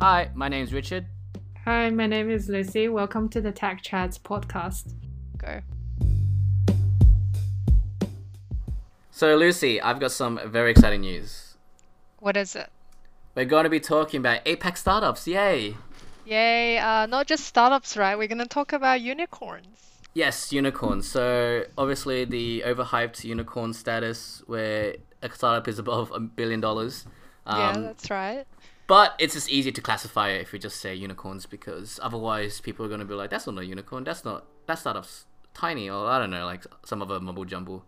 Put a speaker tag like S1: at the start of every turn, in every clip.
S1: Hi, my name's Richard.
S2: Hi, my name is Lucy. Welcome to the Tech Chats podcast.
S3: Go.
S1: So, Lucy, I've got some very exciting news.
S3: What is it?
S1: We're going to be talking about APAC startups. Yay!
S3: Yay, uh, not just startups, right? We're going to talk about unicorns.
S1: Yes, unicorns. So, obviously, the overhyped unicorn status where a startup is above a billion dollars.
S3: yeah,
S1: Um,
S3: that's right.
S1: But it's just easier to classify it if we just say unicorns because otherwise people are going to be like, that's not a unicorn. That's not, that's that startup's tiny or I don't know, like some other mumble jumble.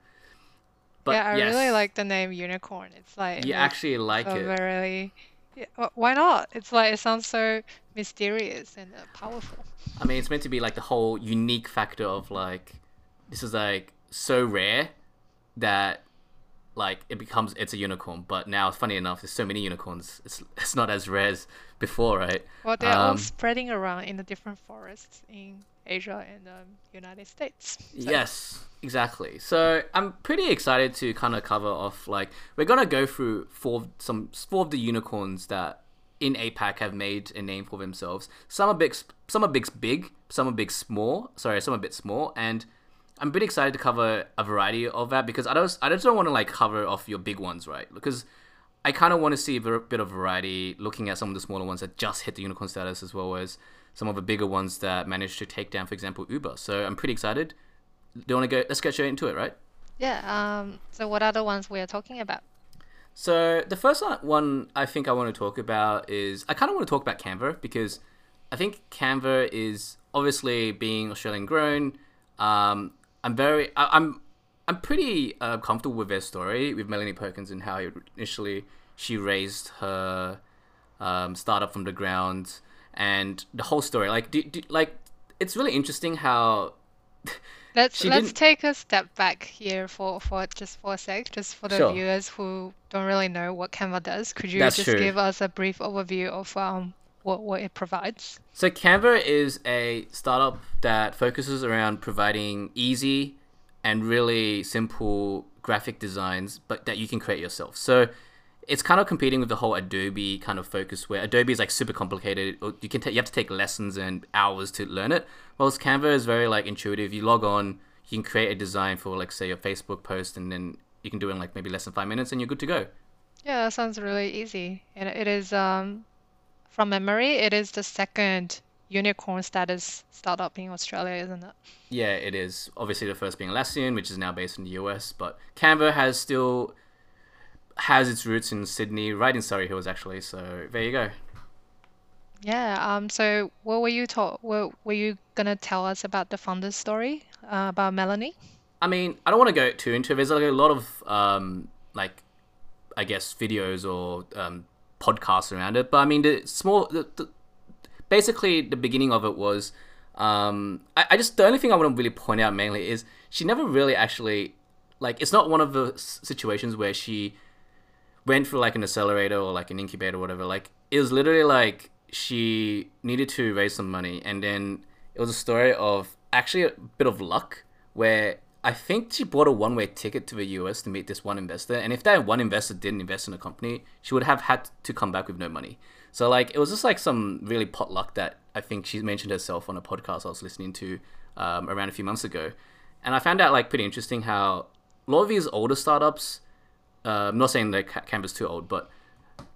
S1: But
S3: yeah, I
S1: yes,
S3: really like the name unicorn. It's like
S1: You
S3: it
S1: actually like it.
S3: very yeah, why not? It's like it sounds so mysterious and uh, powerful.
S1: I mean, it's meant to be like the whole unique factor of like, this is like so rare that like it becomes it's a unicorn. But now, funny enough, there's so many unicorns. It's it's not as rare as before, right?
S3: Well, they're all
S1: Um,
S3: spreading around in the different forests in Asia and um, United States. So-
S1: Yes, exactly. So I'm pretty excited to kind of cover off like we're gonna go through four of- some four of the unicorns that in APAC have made a name for themselves. Some are big, some are big, big, some are big, small. Sorry, some are a bit small, and I'm pretty excited to cover a variety of that because I don't, I just don't want to like cover off your big ones, right? Because I kind of want to see a bit of variety, looking at some of the smaller ones that just hit the unicorn status, as well as some of the bigger ones that managed to take down, for example, Uber. So I'm pretty excited. Do you want to go? Let's get straight into it, right?
S3: Yeah. Um. So what are the ones we are talking about?
S1: So the first one I think I want to talk about is I kind of want to talk about Canva because I think Canva is obviously being Australian grown. Um, I'm very I, I'm I'm pretty uh, comfortable with their story with Melanie Perkins and how initially she raised her um, startup from the ground and the whole story. Like, do, do, like it's really interesting how
S3: Let's let's
S1: didn't-
S3: take a step back here for for just for a sec, just for the
S1: Sure.
S3: viewers who don't really know what Canva does. Could you
S1: That's
S3: just
S1: true.
S3: give us a brief overview of um what what it provides?
S1: So Canva is a startup that focuses around providing easy and really simple graphic designs, but that you can create yourself. So it's kind of competing with the whole Adobe kind of focus, where Adobe is like super complicated. or You can ta- you have to take lessons and hours to learn it. Whereas Canva is very like intuitive. You log on, you can create a design for like say your Facebook post, and then you can do it in like maybe less than five minutes, and you're good to go.
S3: Yeah, that sounds really easy. And it is um from memory, it is the second unicorn status startup in Australia, isn't it?
S1: Yeah, it is. Obviously, the first being Atlassian, which is now based in the US, but Canva has still has its roots in Sydney, right in Surry Hills, actually. So there you go.
S3: Yeah. Um. So what were you taught? Were were you gonna tell us about the founder's story uh, about Melanie?
S1: I mean, I don't want to go too into it. There's like a lot of um, like, I guess videos or um, podcasts around it. But I mean, the small, the, the, basically the beginning of it was, um, I, I just the only thing I want to really point out mainly is she never really actually, like, it's not one of the situations where she went for like an accelerator or like an incubator or whatever. Like, it was literally like she needed to raise some money, and then it was a story of actually a bit of luck where I think she bought a one way ticket to the US to meet this one investor. And if that one investor didn't invest in the company, she would have had to come back with no money. So, like, it was just like some really pot luck that I think she mentioned herself on a podcast I was listening to um, around a few months ago. And I found out, like, pretty interesting how a lot of these older startups, uh, I'm not saying that Ca- Canva's too old, but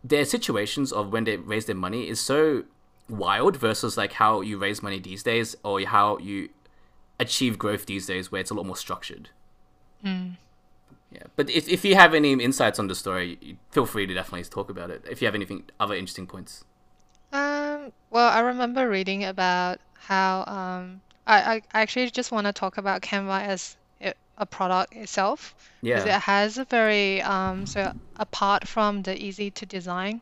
S1: their situations of when they raise their money is so wild versus like how you raise money these days or how you achieve growth these days where it's a lot more structured. Yeah, but if, if you have any insights on the story, feel free to definitely talk about it. If you have anything other interesting points.
S3: Um, well, I remember reading about how um, I, I actually just want to talk about Canva as a, a product itself because
S1: Yeah.
S3: it has a very um, so apart from the easy to design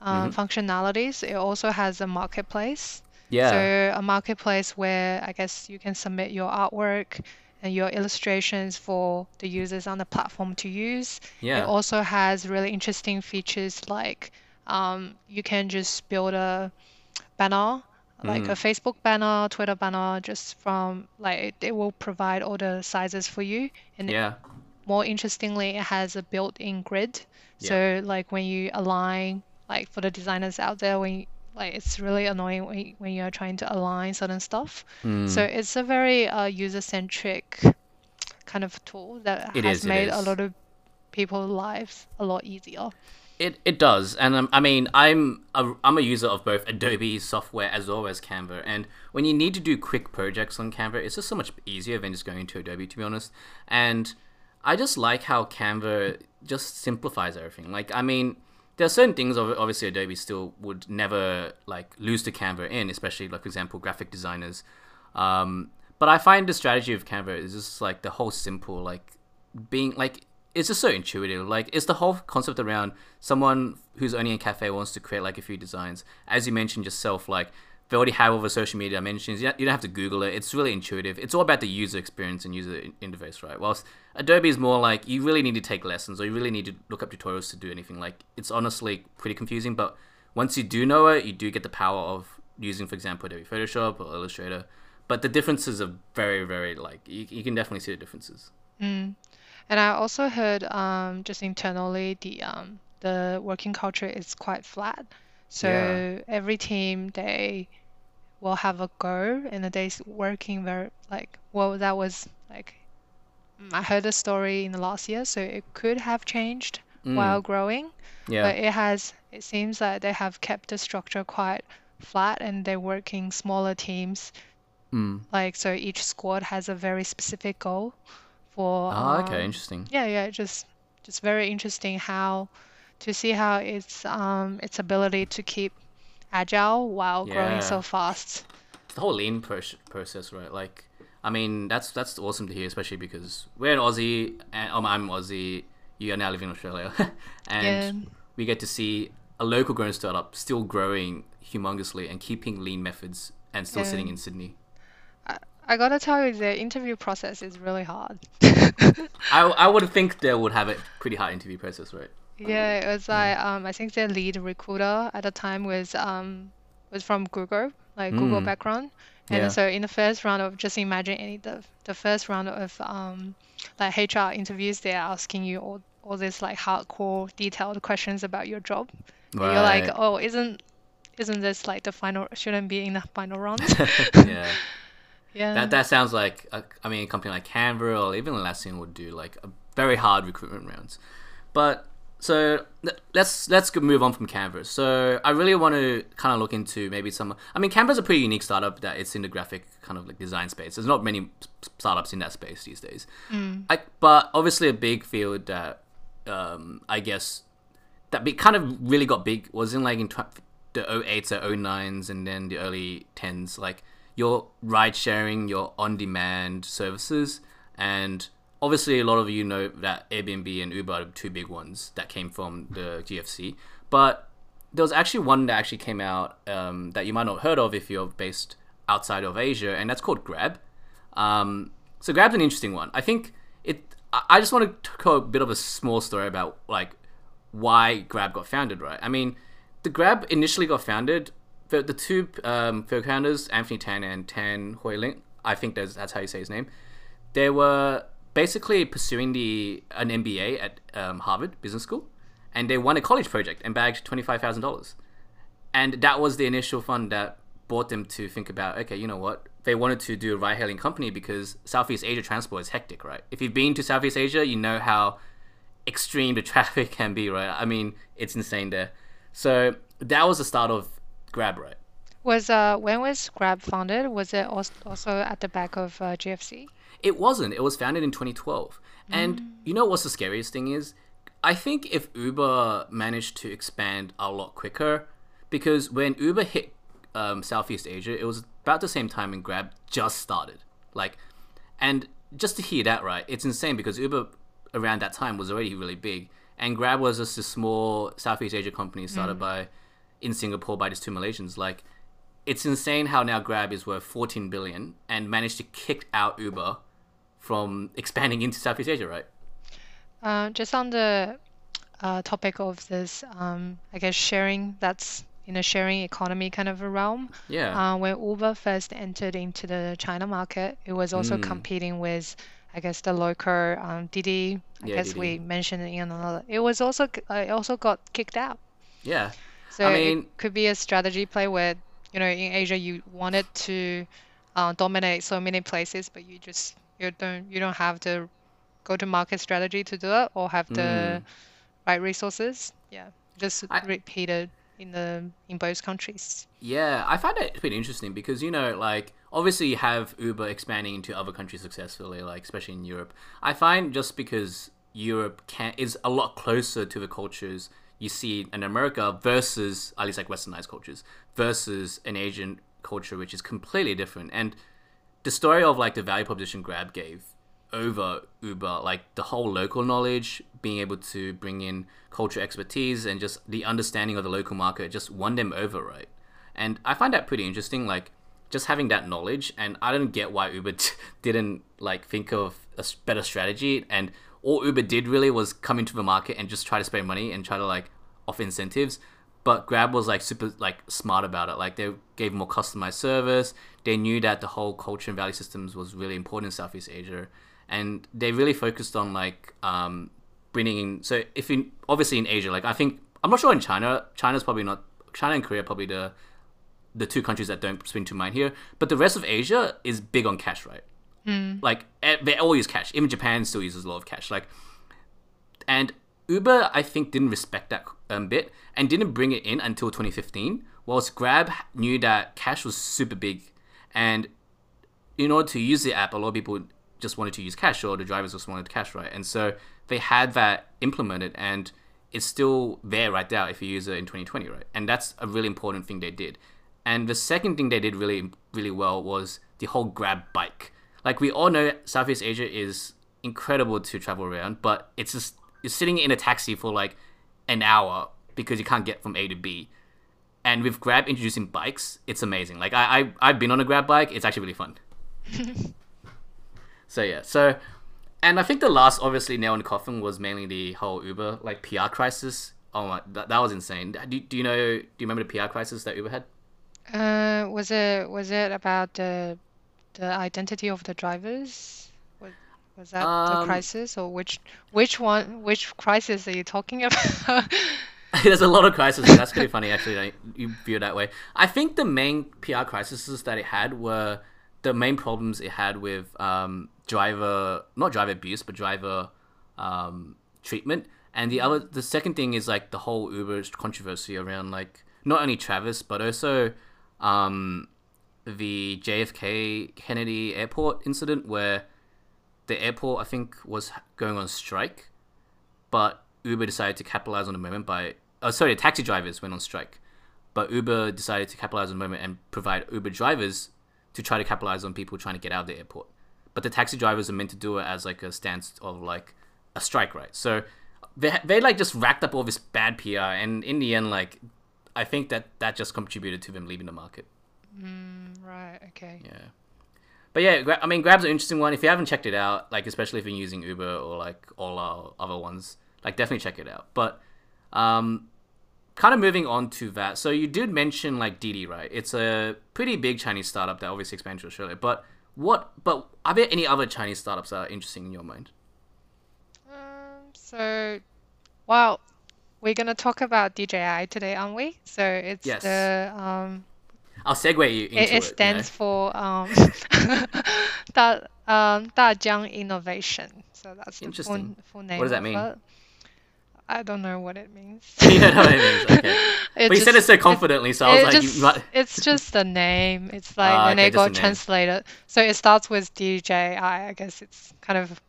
S3: um, functionalities, it also has a marketplace.
S1: Yeah.
S3: So a marketplace where I guess you can submit your artwork and your illustrations for the users on the platform to use.
S1: Yeah.
S3: It also has really interesting features like um, you can just build a banner, like
S1: Mm.
S3: a Facebook banner, Twitter banner, just from like it, will provide all the sizes for you. And
S1: yeah.
S3: more interestingly, it has a built-in grid. So like when you align, like for the designers out there, when you, like it's really annoying when you, when you're trying to align certain stuff.
S1: Mm.
S3: So it's a very uh, user-centric kind of tool that
S1: It
S3: has
S1: is,
S3: made a lot of people's lives a lot easier.
S1: It, it does, and um, I mean, I'm a, I'm a user of both Adobe software as well as Canva, and when you need to do quick projects on Canva, it's just so much easier than just going into Adobe, to be honest. And I just like how Canva just simplifies everything. Like, I mean, there are certain things obviously Adobe still would never like lose to Canva in, especially like for example graphic designers. Um, but I find the strategy of Canva is just like the whole simple like being like it's just so intuitive. Like it's the whole concept around someone who's only in cafe wants to create like a few designs. As you mentioned yourself, like they already have all the social media dimensions. You don't you don't have to Google it. It's really intuitive. It's all about the user experience and user interface, right? Whilst Adobe is more like you really need to take lessons or you really need to look up tutorials to do anything. Like it's honestly pretty confusing, but once you do know it, you do get the power of using, for example, Adobe Photoshop or Illustrator. But the differences are very, very like you, you can definitely see the differences.
S3: Mm. And I also heard um, just internally the um, the working culture is quite flat. So
S1: Yeah.
S3: every team they will have a go and the days working very like well that was like mm, I heard a story in the last year, so it could have changed while growing,
S1: Yeah.
S3: but it has it seems that they have kept the structure quite flat and they're working smaller teams.
S1: Mm.
S3: Like so each squad has a very specific goal for
S1: Ah, okay,
S3: um,
S1: interesting.
S3: yeah, yeah, just just very interesting how to see how its um its ability to keep agile while growing so fast.
S1: It's the whole lean pro- process, right? Like, I mean, that's that's awesome to hear, especially because we're in Aussie, and um, I'm Aussie. You are now living in Australia, and
S3: Yeah.
S1: we get to see a local grown startup still growing humongously and keeping lean methods and still sitting in Sydney.
S3: I, I gotta tell you, the interview process is really hard.
S1: I, I would think they would have a pretty hard interview process, right?
S3: Yeah, it was like um I think the lead recruiter at the time was um was from Google, like Google
S1: Mm.
S3: background. And
S1: Yeah.
S3: so in the first round of just imagine any the the first round of um like HR interviews, they're asking you all all these like hardcore detailed questions about your job. And you're like,
S1: Right.
S3: oh, isn't isn't this like the final shouldn't be in the final round?
S1: yeah.
S3: Yeah.
S1: That that sounds like a, I mean a company like Canva or even Atlassian would do like a very hard recruitment rounds. But so let's let's move on from Canva. So I really want to kind of look into maybe some. I mean, Canva's is a pretty unique startup that it's in the graphic kind of like design space. There's not many startups in that space these days. I, but obviously a big field that um, I guess that be, kind of really got big was in like in tw- the 08s or 09s and then the early 10s like your ride sharing your on demand services and obviously a lot of you know that Airbnb and Uber are two big ones that came from the GFC but there was actually one that actually came out um, that you might not have heard of if you're based outside of Asia and that's called Grab um, so Grab's an interesting one. I think it. I I just want to tell a bit of a small story about like why Grab got founded. Right. I mean, the Grab initially got founded. The, the two um, co-founders, Anthony Tan and Tan Hooi Ling, I think that's, that's how you say his name. They were basically pursuing the an MBA at um, Harvard Business School, and they won a college project and bagged twenty five thousand dollars. And that was the initial fund that brought them to think about okay you know what? They wanted to do a ride hailing company because southeast asia transport is hectic right? If you've been to southeast asia you know how extreme the traffic can be right? I mean it's insane there. So that was the start of grab right?
S3: Was uh when was Grab founded? Was it also at the back of uh, GFC?
S1: It wasn't. It was founded in 2012. And you know what's the scariest thing is? I think if Uber managed to expand a lot quicker, because when Uber hit um, Southeast Asia, it was about the same time when Grab just started. Like, and just to hear that right, it's insane because Uber around that time was already really big, and Grab was just a small Southeast Asia company started by in Singapore by these two Malaysians. Like, it's insane how now Grab is worth 14 billion and managed to kick out Uber from expanding into Southeast Asia, right?
S3: Uh, just on the uh, topic of this, um, I guess sharing that's in a sharing economy kind of a realm.
S1: Yeah.
S3: Uh, when Uber first entered into the China market, it was also
S1: Mm.
S3: competing with, I guess, the local um, Didi. I
S1: Yeah,
S3: guess
S1: Didi.
S3: we mentioned it in another. It was also it also got kicked out.
S1: yeah.
S3: So So
S1: I mean-
S3: it could be a strategy play where, you know, in Asia you wanted to uh, dominate so many places, but you just you don't you don't have the go-to-market strategy to do it or have the right resources. Yeah, just
S1: I-
S3: repeat it in the in both countries.
S1: Yeah, I find it pretty interesting because you know, like obviously you have Uber expanding into other countries successfully, like especially in Europe. I find just because Europe can is a lot closer to the cultures you see in America versus at least like westernized cultures versus an Asian culture which is completely different. And the story of like the value proposition Grab gave over Uber, like the whole local knowledge, being able to bring in cultural expertise and just the understanding of the local market just won them over, right? And I find that pretty interesting, like just having that knowledge. And I don't get why Uber t- didn't like think of a better strategy. And all Uber did really was come into the market and just try to spend money and try to like offer incentives. But Grab was like super like smart about it. Like they gave more customized service. They knew that the whole culture and value systems was really important in Southeast Asia, and they really focused on like um, bringing in. So if in obviously in Asia, like I think I'm not sure in China. China's probably not. China and Korea probably the the two countries that don't spring to mind here. But the rest of Asia is big on cash, right? Like eh, they all use cash. Even Japan still uses a lot of cash. Like and Uber, I think, didn't respect that um, bit and didn't bring it in until 2015. Whilst Grab knew that cash was super big, and in order to use the app, a lot of people just wanted to use cash, or the drivers just wanted cash, right? And so they had that implemented, and it's still there right now if you use it in 2020, right? And that's a really important thing they did. And the second thing they did really, really well was the whole Grab bike. Like we all know, Southeast Asia is incredible to travel around, but it's just you're sitting in a taxi for like an hour because you can't get from A to B. And with Grab introducing bikes, it's amazing. Like I, I I've been on a Grab bike; it's actually really fun. so yeah, so and I think the last obviously nail in the coffin was mainly the whole Uber like PR crisis. Oh my, that, that was insane. Do, do you know? Do you remember the PR crisis that Uber had?
S3: Uh, was it was it about the the identity of the drivers? Was, was that the
S1: Um,
S3: crisis or which which one which crisis are you talking about?
S1: There's a lot of crises. That's pretty funny, actually. That you view it that way. I think the main PR crises that it had were the main problems it had with um, driver, not driver abuse, but driver um, treatment. And the other, the second thing is like the whole Uber controversy around like not only Travis but also um, the JFK Kennedy Airport incident where the airport I think was going on strike but Uber decided to capitalize on the moment by oh sorry, taxi drivers went on strike, but Uber decided to capitalize on the moment and provide Uber drivers to try to capitalize on people trying to get out of the airport. But the taxi drivers are meant to do it as like a stance of like a strike, right? So they they like just racked up all this bad PR, and in the end, like I think that that just contributed to them leaving the market. Hmm.
S3: Right, okay.
S1: Yeah. But yeah, I mean, Grab's an interesting one. If you haven't checked it out, like especially if you're using Uber or like all our other ones, like definitely check it out. But um, kind of moving on to that. So you did mention like Didi, right? It's a pretty big Chinese startup that obviously expanded to Australia. But what? But are there any other Chinese startups that are interesting in your mind?
S3: Um, so, well, we're gonna talk about DJI today, aren't we? So it's
S1: Yes.
S3: the um,
S1: I'll segue you into
S3: it,
S1: it.
S3: it stands
S1: you
S3: for um, Da um, Dajiang Innovation. So that's the full, full name.
S1: What does that mean?
S3: it. I don't know what it means.
S1: know? you know what it means. Okay.
S3: It
S1: But you said it so confidently, so I was
S3: it
S1: like,
S3: just,
S1: might...
S3: it's just the name. It's like
S1: Ah,
S3: when
S1: okay,
S3: it got translated. So it starts with DJI. I guess it's kind of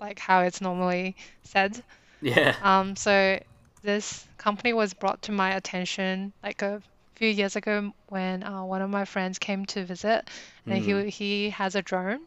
S3: like how it's normally said.
S1: yeah.
S3: Um, so this company was brought to my attention like a few years ago when uh, one of my friends came to visit, and he he has a drone,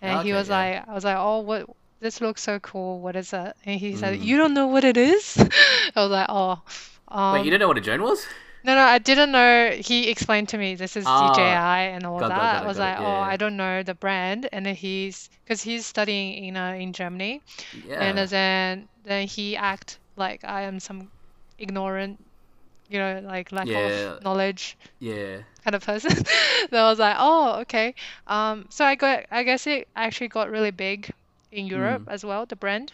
S3: and he was
S1: yeah.
S3: like, I was like, oh, what? This looks so cool. What is it? And he said,
S1: Mm.
S3: you don't know what it is? I was like, oh. Um,
S1: Wait, you didn't know what a drone was?
S3: no, no, I didn't know. He explained to me this is
S1: Ah,
S3: DJI and all
S1: got
S3: that.
S1: got it,
S3: I
S1: got
S3: was like,
S1: yeah,
S3: oh. I don't know the brand. And then he's because he's studying in uh, in Germany,
S1: Yeah.
S3: and then then he act like I am some ignorant, you know, like lack
S1: Yeah.
S3: of knowledge
S1: yeah.
S3: kind of person. so I was like, oh, okay. Um, so I got, I guess it actually got really big in Europe
S1: Mm.
S3: as well, the brand.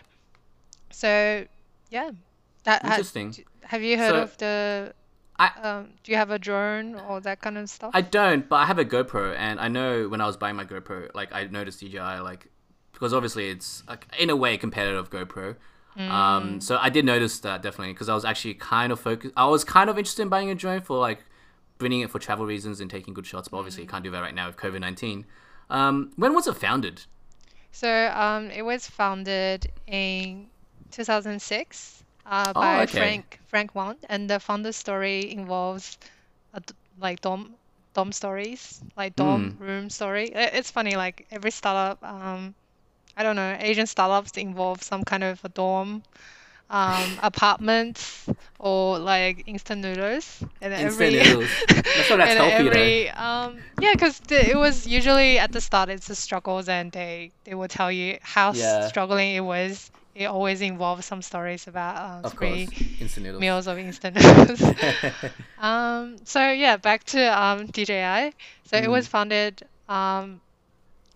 S3: So yeah, that ha-
S1: Interesting.
S3: have you heard
S1: So-
S3: of the
S1: I-
S3: um, do you have a drone or that kind of stuff?
S1: I don't, but I have a GoPro, and I know when I was buying my GoPro, like I noticed DJI, like because obviously it's like, in a way competitive GoPro. Um, so I did notice that definitely because I was actually kind of focused. I was kind of interested in buying a drone for like bringing it for travel reasons and taking good shots, but obviously you can't do that right now with COVID nineteen. Um, when was it founded?
S3: So um, it was founded in 2006 uh, by
S1: okay.
S3: Frank Frank Wang, and the founder story involves a like dorm dorm stories, like dorm room story. It's funny, like every startup, um, I don't know, Asian startups involve some kind of a dorm, um, apartments, or like instant noodles, and
S1: Instant
S3: every.
S1: noodles. That's that's
S3: and
S1: healthy though.
S3: every um yeah because it was usually at the start it's the struggles and they they will tell you how
S1: Yeah.
S3: struggling it was it always involves some stories about um,
S1: Of
S3: three
S1: instant noodles.
S3: meals of instant noodles um so yeah back to um DJI so it
S1: Mm.
S3: was founded um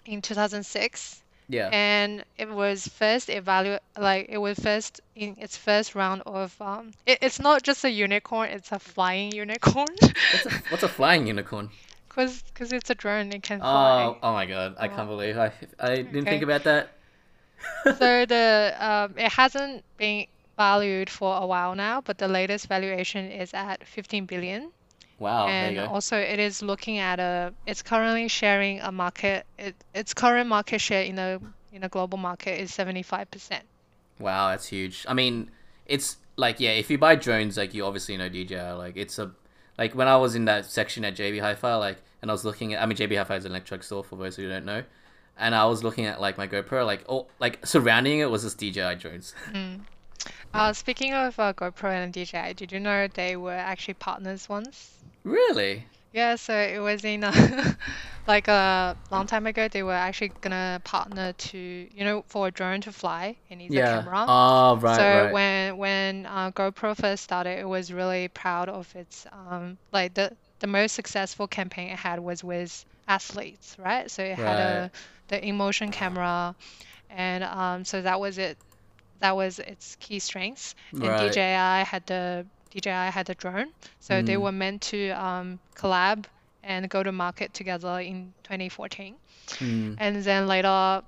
S3: in 2006
S1: yeah.
S3: and it was first evaluate like it was first in its first round of um it, it's not just a unicorn it's a flying unicorn
S1: What's a, what's a flying unicorn?
S3: Cause, cause it's a drone, it can fly.
S1: Oh, oh my god! I can't believe I I didn't
S3: Okay.
S1: think about that.
S3: So the um, it hasn't been valued for a while now, but the latest valuation is at 15 billion.
S1: Wow,
S3: and also it is looking at a, it's currently sharing a market. It, its current market share in the in the global market is 75%.
S1: Wow, that's huge. I mean, it's like yeah, if you buy drones, like you obviously know DJI. Like it's a like when I was in that section at JB Hi-Fi, like and I was looking at. I mean, JB Hi-Fi is an electronic store for those who don't know. And I was looking at like my GoPro, like oh, like surrounding it was just DJI drones.
S3: Uh, speaking of uh, GoPro and DJI, did you know they were actually partners once?
S1: Really?
S3: Yeah, so it was in a, like a long time ago. They were actually gonna partner to, you know, for a drone to fly, it needs a
S1: Yeah.
S3: camera.
S1: Oh, right,
S3: so
S1: right.
S3: when when uh, GoPro first started, it was really proud of its um like the the most successful campaign it had was with athletes, right? So it had a the in motion camera, and um so that was it. That was its key strengths. And
S1: Right.
S3: DJI had the DJI had a drone, so they
S1: Mm.
S3: were meant to um collab and go to market together in 2014.
S1: Mm,
S3: And then later,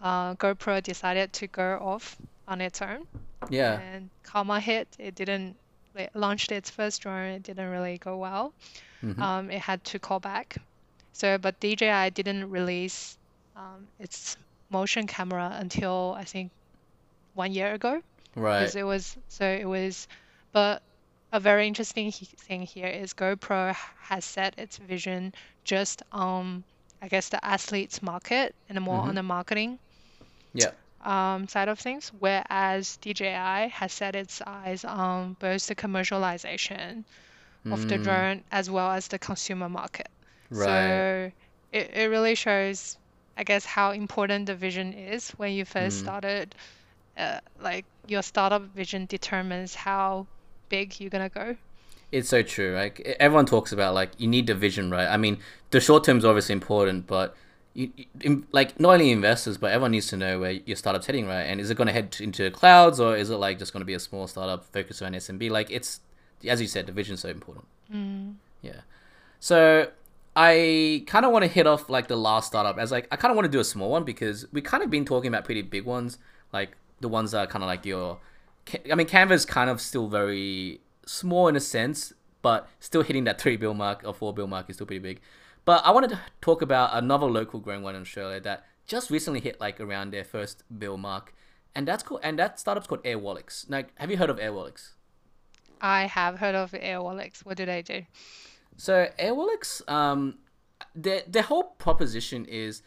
S3: uh, GoPro decided to go off on its own
S1: yeah.
S3: and karma hit. It didn't it launched its first drone. It didn't really go well.
S1: Mhm.
S3: Um, it had to call back. So, but DJI didn't release um, its motion camera until I think one year ago.
S1: Right.
S3: Because it was so it was, but a very interesting thing here is GoPro has set its vision just on I guess the athletes market and more on
S1: Mhm.
S3: the marketing
S1: Yeah.
S3: um, side of things, whereas DJI has set its eyes on both the commercialization of the
S1: Mm,
S3: drone as well as the consumer market.
S1: Right.
S3: So it, it really shows, I guess, how important the vision is when you first
S1: Mm.
S3: started. Uh, like your startup vision determines how big you're gonna go.
S1: It's so true. Like everyone talks about, like you need the vision, right? I mean, the short term is obviously important, but you, you- like not only investors, but everyone needs to know where your startup's heading, right? And is it going to head into clouds, or is it like just going to be a small startup focused on SMB? Like it's, as you said, the vision's so important. Mm. Yeah. So I kind of want to hit off like the last startup as like I kind of want to do a small one because we kind of been talking about pretty big ones, like the ones that are kind of like your. I mean, Canva's kind of still very small in a sense, but still hitting that three bill mark or four bill mark is still pretty big. But I wanted to talk about another local growing one in Australia that just recently hit like around their first bill mark, and that's called and that startup's called Airwallex. Now, have you heard of Airwallex?
S3: I have heard of Airwallex. What do they do?
S1: So Airwallex, um, their their whole proposition is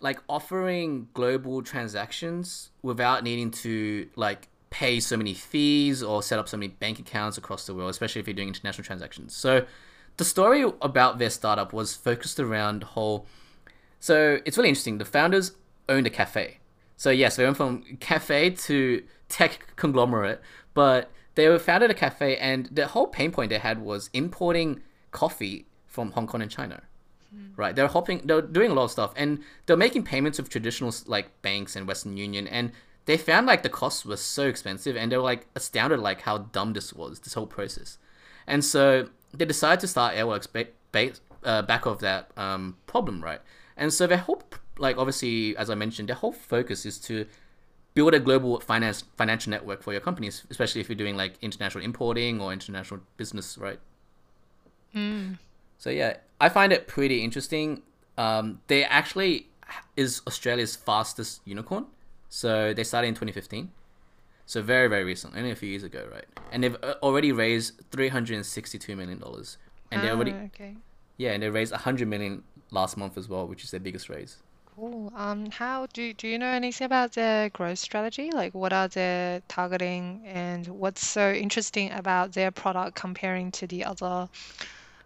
S1: like offering global transactions without needing to like pay so many fees or set up so many bank accounts across the world, especially if you're doing international transactions. So the story about their startup was focused around whole. So it's really interesting. The founders owned a cafe. So yes, they went from cafe to tech conglomerate, but they were founded a cafe, and the whole pain point they had was importing coffee from Hong Kong and China. Hmm. Right, they're hopping, they're doing a lot of stuff, and they're making payments with traditional like banks and Western Union, and they found like the costs were so expensive, and they were like astounded like how dumb this was, this whole process. And so they decided to start Airwallex ba- ba- uh, back of that um, problem, right? And so their whole, like obviously, as I mentioned, their whole focus is to build a global finance financial network for your companies, especially if you're doing like international importing or international business, right? So yeah, I find it pretty interesting. Um, they actually is Australia's fastest unicorn. So they started in 2015. So very very recent, only a few years ago, right? And they've uh, already raised 362 million dollars, and they already
S3: Ah, okay.
S1: yeah, and they raised 100 million last month as well, which is their biggest raise.
S3: Cool. Um, how do do you know anything about their growth strategy? Like, what are they targeting, and what's so interesting about their product comparing to the other,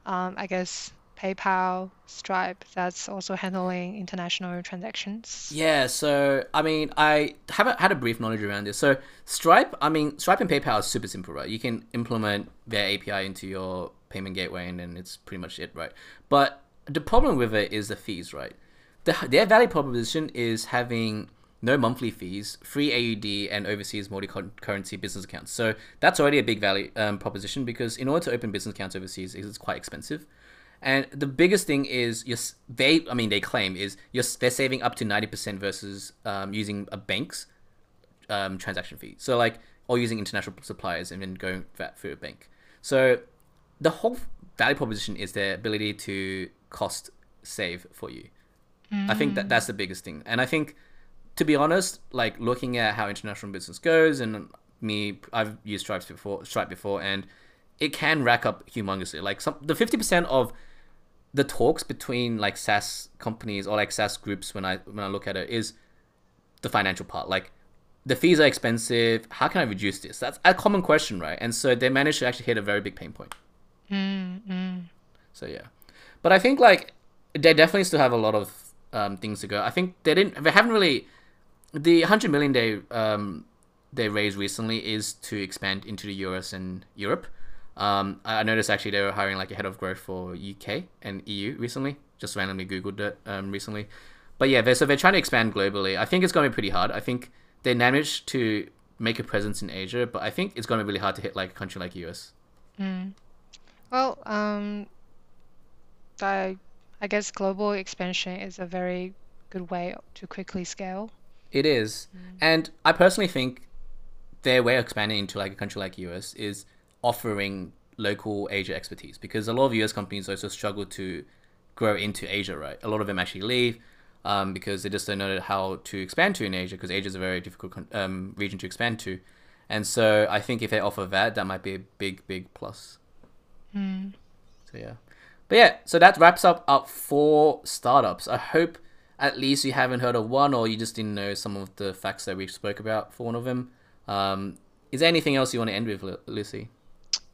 S3: um, I guess, PayPal, Stripe, that's also handling international transactions?
S1: Yeah, so I mean, I haven't had a brief knowledge around this. So Stripe, I mean, Stripe and PayPal is super simple, right? You can implement their API into your payment gateway, and then it's pretty much it, right? But the problem with it is the fees, right? The, their value proposition is having no monthly fees, free AUD, and overseas multi-currency business accounts. So that's already a big value um, proposition because in order to open business accounts overseas, it's quite expensive. And the biggest thing is they, I mean, they claim is you're, they're saving up to 90% versus um, using a bank's um, transaction fee. So like, or using international suppliers and then going through a bank. So the whole value proposition is their ability to cost save for you. I think that that's the biggest thing. And I think, to be honest, like looking at how international business goes, and me, I've used Stripe before, Stripe before, and it can rack up humongously. Like some the fifty percent of the talks between like SaaS companies or like SaaS groups when I when I look at it is the financial part. Like the fees are expensive. How can I reduce this? That's a common question, right? And so they managed to actually hit a very big pain point. Hmm. So yeah, but I think like they definitely still have a lot of um, things to go. I think they didn't. They haven't really. The hundred million they um, they raised recently is to expand into the US and Europe. Um, I noticed actually they were hiring like a head of growth for UK and EU recently. Just randomly googled it um, recently, but yeah, they're, so they're trying to expand globally. I think it's going to be pretty hard. I think they managed to make a presence in Asia, but I think it's going to be really hard to hit like a country like US.
S3: Well, um, I I guess global expansion is a very good way to quickly scale.
S1: It is. And I personally think their way of expanding into like a country like US is offering local Asia expertise because a lot of US companies also struggle to grow into Asia, right? A lot of them actually leave um, because they just don't know how to expand to in Asia because Asia is a very difficult um, region to expand to. And so I think if they offer that, that might be a big, big plus. So yeah. But yeah, so that wraps up up four startups. I hope at least you haven't heard of one or you just didn't know some of the facts that we spoke about for one of them. Um, is there anything else you want to end with, Lu- Lucy?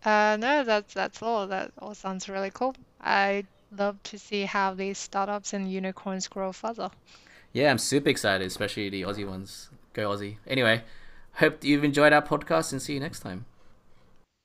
S3: Uh, no, that's that's all. That all sounds really cool. I love to see how these startups and unicorns grow further.
S1: Yeah, I'm super excited, especially the Aussie ones. Go Aussie. Anyway, hope you've enjoyed our podcast and see you next time.